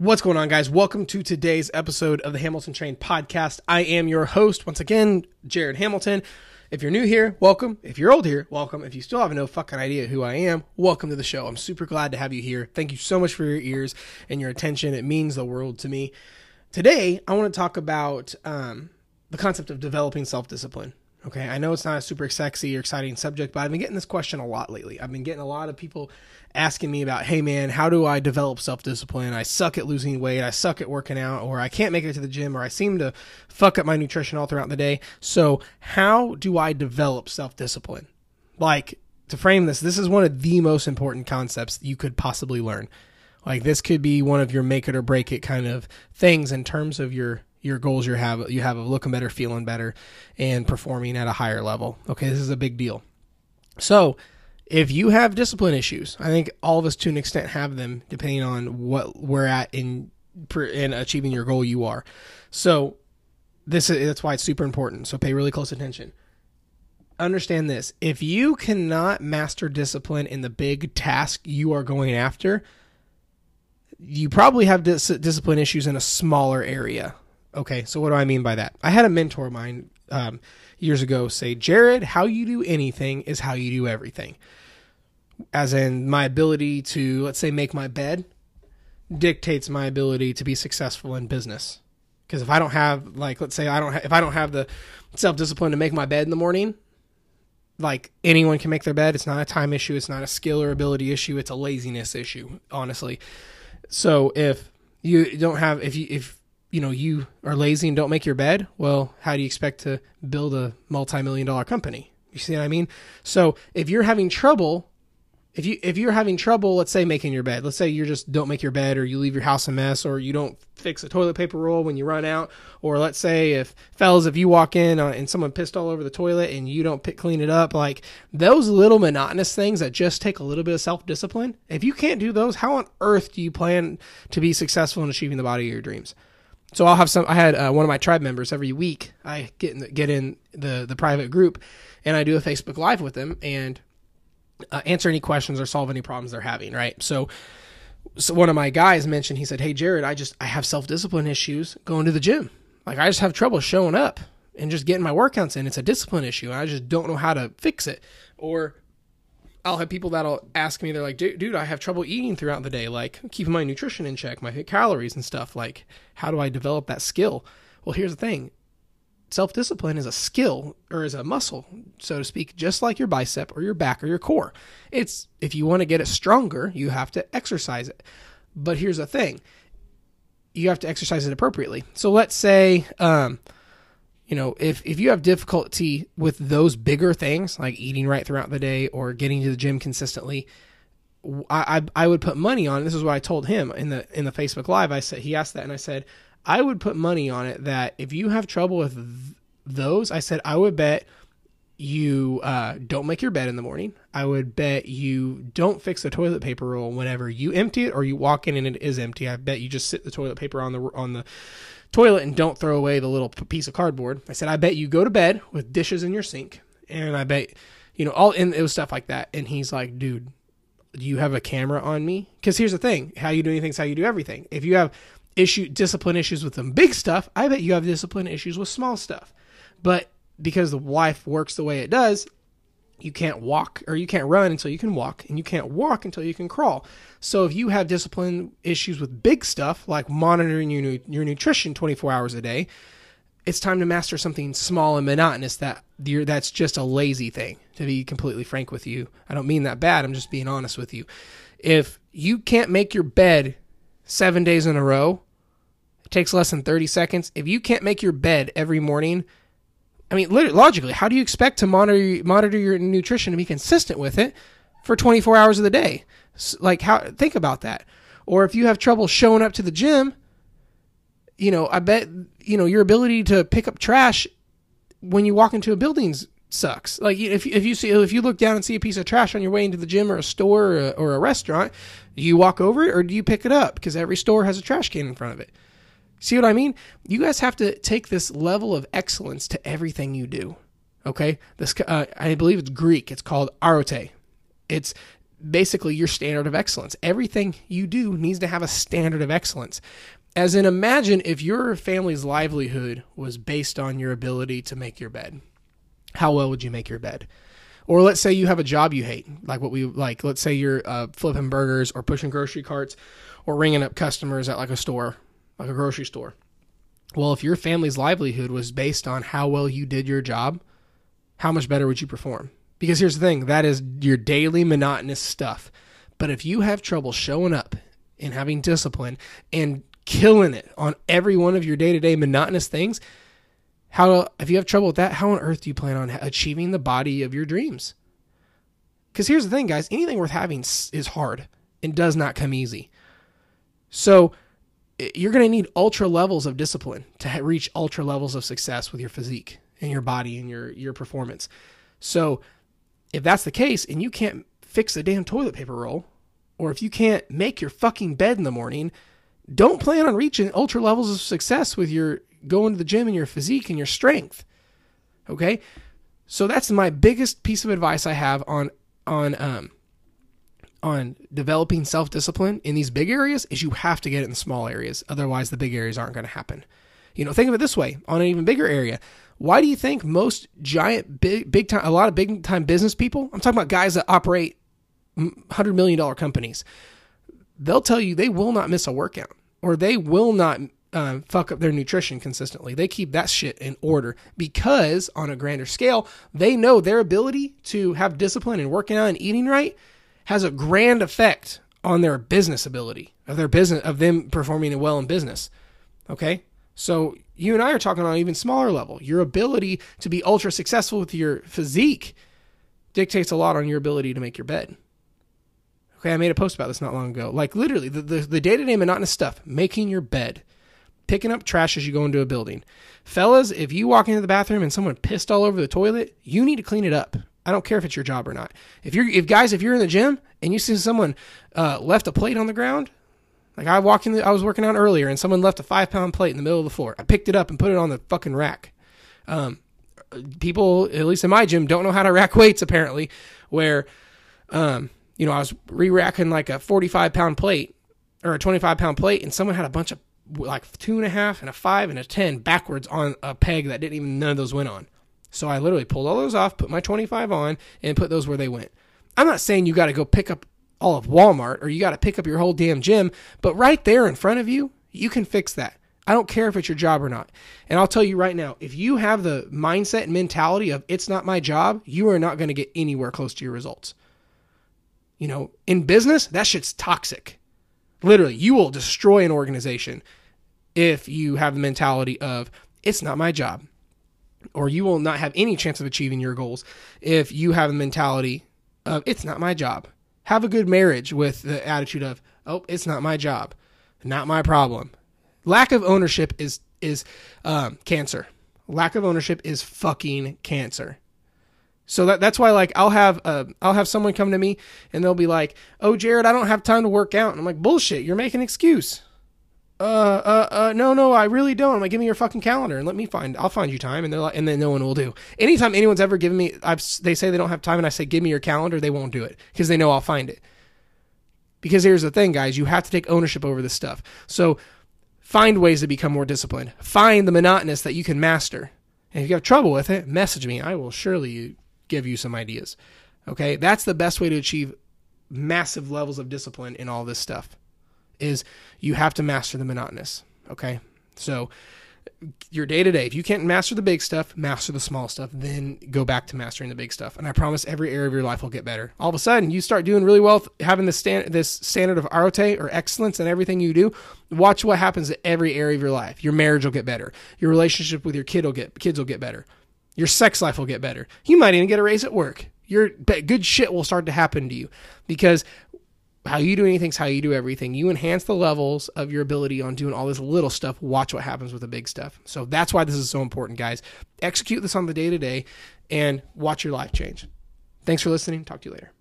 What's going on, guys? Welcome to today's episode of the Hamilton Train podcast. I am your host, once again, Jared Hamilton. If you're new here, welcome. If you're old here, welcome. If you still have no fucking idea who I am, welcome to the show. I'm super glad to have you here. Thank you so much for your ears and your attention. It means the world to me. Today, I want to talk about um, the concept of developing self discipline. Okay, I know it's not a super sexy or exciting subject, but I've been getting this question a lot lately. I've been getting a lot of people asking me about, hey man, how do I develop self discipline? I suck at losing weight, I suck at working out, or I can't make it to the gym, or I seem to fuck up my nutrition all throughout the day. So, how do I develop self discipline? Like, to frame this, this is one of the most important concepts you could possibly learn. Like, this could be one of your make it or break it kind of things in terms of your your goals you have you have of looking better, feeling better, and performing at a higher level. Okay, this is a big deal. So, if you have discipline issues, I think all of us to an extent have them, depending on what we're at in in achieving your goal. You are so. This is that's why it's super important. So pay really close attention. Understand this: if you cannot master discipline in the big task you are going after, you probably have dis- discipline issues in a smaller area. Okay, so what do I mean by that? I had a mentor of mine um, years ago say, Jared, how you do anything is how you do everything. As in, my ability to, let's say, make my bed dictates my ability to be successful in business. Because if I don't have, like, let's say, I don't, ha- if I don't have the self discipline to make my bed in the morning, like anyone can make their bed. It's not a time issue. It's not a skill or ability issue. It's a laziness issue, honestly. So if you don't have, if you, if you know you are lazy and don't make your bed well how do you expect to build a multi-million dollar company? You see what i mean? So if you're having trouble if you if you're having trouble let's say making your bed let's say you just don't make your bed or you leave your house a mess or you don't fix a toilet paper roll when you run out or let's say if fellas if you walk in uh, and someone pissed all over the toilet and you don't pick, clean it up like those little monotonous things that just take a little bit of self-discipline if you can't do those how on earth do you plan to be successful in achieving the body of your dreams so I'll have some. I had uh, one of my tribe members every week. I get in the, get in the the private group, and I do a Facebook live with them and uh, answer any questions or solve any problems they're having. Right. So, so one of my guys mentioned. He said, "Hey Jared, I just I have self discipline issues going to the gym. Like I just have trouble showing up and just getting my workouts in. It's a discipline issue. I just don't know how to fix it. Or I'll have people that'll ask me, they're like, dude, I have trouble eating throughout the day, like keeping my nutrition in check, my calories and stuff. Like, how do I develop that skill? Well, here's the thing self discipline is a skill or is a muscle, so to speak, just like your bicep or your back or your core. It's if you want to get it stronger, you have to exercise it. But here's the thing you have to exercise it appropriately. So let's say, um, you know, if if you have difficulty with those bigger things like eating right throughout the day or getting to the gym consistently, I, I, I would put money on. This is what I told him in the in the Facebook Live. I said he asked that, and I said I would put money on it that if you have trouble with th- those, I said I would bet you uh, don't make your bed in the morning. I would bet you don't fix the toilet paper roll whenever you empty it or you walk in and it is empty. I bet you just sit the toilet paper on the on the toilet and don't throw away the little piece of cardboard. I said, I bet you go to bed with dishes in your sink. And I bet, you know, all, and it was stuff like that. And he's like, dude, do you have a camera on me? Because here's the thing how you do anything is how you do everything. If you have issue discipline issues with some big stuff, I bet you have discipline issues with small stuff. But because the wife works the way it does, you can't walk or you can't run until you can walk and you can't walk until you can crawl. So if you have discipline issues with big stuff like monitoring your your nutrition 24 hours a day, it's time to master something small and monotonous that that's just a lazy thing. To be completely frank with you, I don't mean that bad. I'm just being honest with you. If you can't make your bed 7 days in a row, it takes less than 30 seconds. If you can't make your bed every morning, I mean, logically, how do you expect to monitor monitor your nutrition and be consistent with it for 24 hours of the day? Like, how? Think about that. Or if you have trouble showing up to the gym, you know, I bet you know your ability to pick up trash when you walk into a building sucks. Like, if if you see if you look down and see a piece of trash on your way into the gym or a store or a, or a restaurant, do you walk over it or do you pick it up? Because every store has a trash can in front of it. See what I mean? You guys have to take this level of excellence to everything you do. Okay? This uh, I believe it's Greek. It's called arete. It's basically your standard of excellence. Everything you do needs to have a standard of excellence. As in, imagine if your family's livelihood was based on your ability to make your bed. How well would you make your bed? Or let's say you have a job you hate, like what we like. Let's say you're uh, flipping burgers or pushing grocery carts or ringing up customers at like a store, like a grocery store. Well, if your family's livelihood was based on how well you did your job, how much better would you perform? Because here's the thing that is your daily monotonous stuff. But if you have trouble showing up and having discipline and killing it on every one of your day to day monotonous things, how if you have trouble with that, how on earth do you plan on achieving the body of your dreams? Because here's the thing, guys: anything worth having is hard and does not come easy. So you're going to need ultra levels of discipline to reach ultra levels of success with your physique and your body and your your performance. So if that's the case, and you can't fix a damn toilet paper roll, or if you can't make your fucking bed in the morning, don't plan on reaching ultra levels of success with your going to the gym and your physique and your strength. Okay? So that's my biggest piece of advice I have on on um on developing self-discipline in these big areas is you have to get it in small areas. Otherwise the big areas aren't going to happen. You know, think of it this way, on an even bigger area. Why do you think most giant big big time a lot of big time business people, I'm talking about guys that operate 100 million dollar companies. They'll tell you they will not miss a workout or they will not uh, fuck up their nutrition consistently. They keep that shit in order because, on a grander scale, they know their ability to have discipline and working out and eating right has a grand effect on their business ability of their business of them performing well in business. Okay, so you and I are talking on an even smaller level. Your ability to be ultra successful with your physique dictates a lot on your ability to make your bed. Okay, I made a post about this not long ago. Like literally, the, the, the day-to-day monotonous stuff, making your bed, picking up trash as you go into a building. Fellas, if you walk into the bathroom and someone pissed all over the toilet, you need to clean it up. I don't care if it's your job or not. If you're, if guys, if you're in the gym and you see someone uh, left a plate on the ground, like I walked in, the, I was working out earlier and someone left a five pound plate in the middle of the floor. I picked it up and put it on the fucking rack. Um, people, at least in my gym, don't know how to rack weights apparently. Where, um, you know, I was re-racking like a 45 pound plate or a 25 pound plate, and someone had a bunch of like two and a half and a five and a 10 backwards on a peg that didn't even, none of those went on. So I literally pulled all those off, put my 25 on, and put those where they went. I'm not saying you got to go pick up all of Walmart or you got to pick up your whole damn gym, but right there in front of you, you can fix that. I don't care if it's your job or not. And I'll tell you right now, if you have the mindset and mentality of it's not my job, you are not going to get anywhere close to your results. You know, in business, that shit's toxic. Literally, you will destroy an organization if you have the mentality of it's not my job or you will not have any chance of achieving your goals if you have a mentality of it's not my job have a good marriage with the attitude of oh it's not my job not my problem lack of ownership is is um, cancer lack of ownership is fucking cancer so that, that's why like I'll have uh, I'll have someone come to me and they'll be like, "Oh, Jared, I don't have time to work out." And I'm like, "Bullshit! You're making an excuse." Uh, uh, uh, no, no, I really don't. I'm like, give me your fucking calendar and let me find. I'll find you time, and they're like, and then no one will do. Anytime anyone's ever given me, I've they say they don't have time, and I say, give me your calendar, they won't do it because they know I'll find it. Because here's the thing, guys, you have to take ownership over this stuff. So find ways to become more disciplined. Find the monotonous that you can master. And if you have trouble with it, message me. I will surely give you some ideas. Okay, that's the best way to achieve massive levels of discipline in all this stuff is you have to master the monotonous. Okay. So your day to day, if you can't master the big stuff, master the small stuff, then go back to mastering the big stuff. And I promise every area of your life will get better. All of a sudden, you start doing really well, having this, stand, this standard of arete or excellence in everything you do. Watch what happens to every area of your life. Your marriage will get better. Your relationship with your kid will get kids will get better. Your sex life will get better. You might even get a raise at work. Your good shit will start to happen to you because how you do anything is how you do everything. You enhance the levels of your ability on doing all this little stuff. Watch what happens with the big stuff. So that's why this is so important, guys. Execute this on the day to day and watch your life change. Thanks for listening. Talk to you later.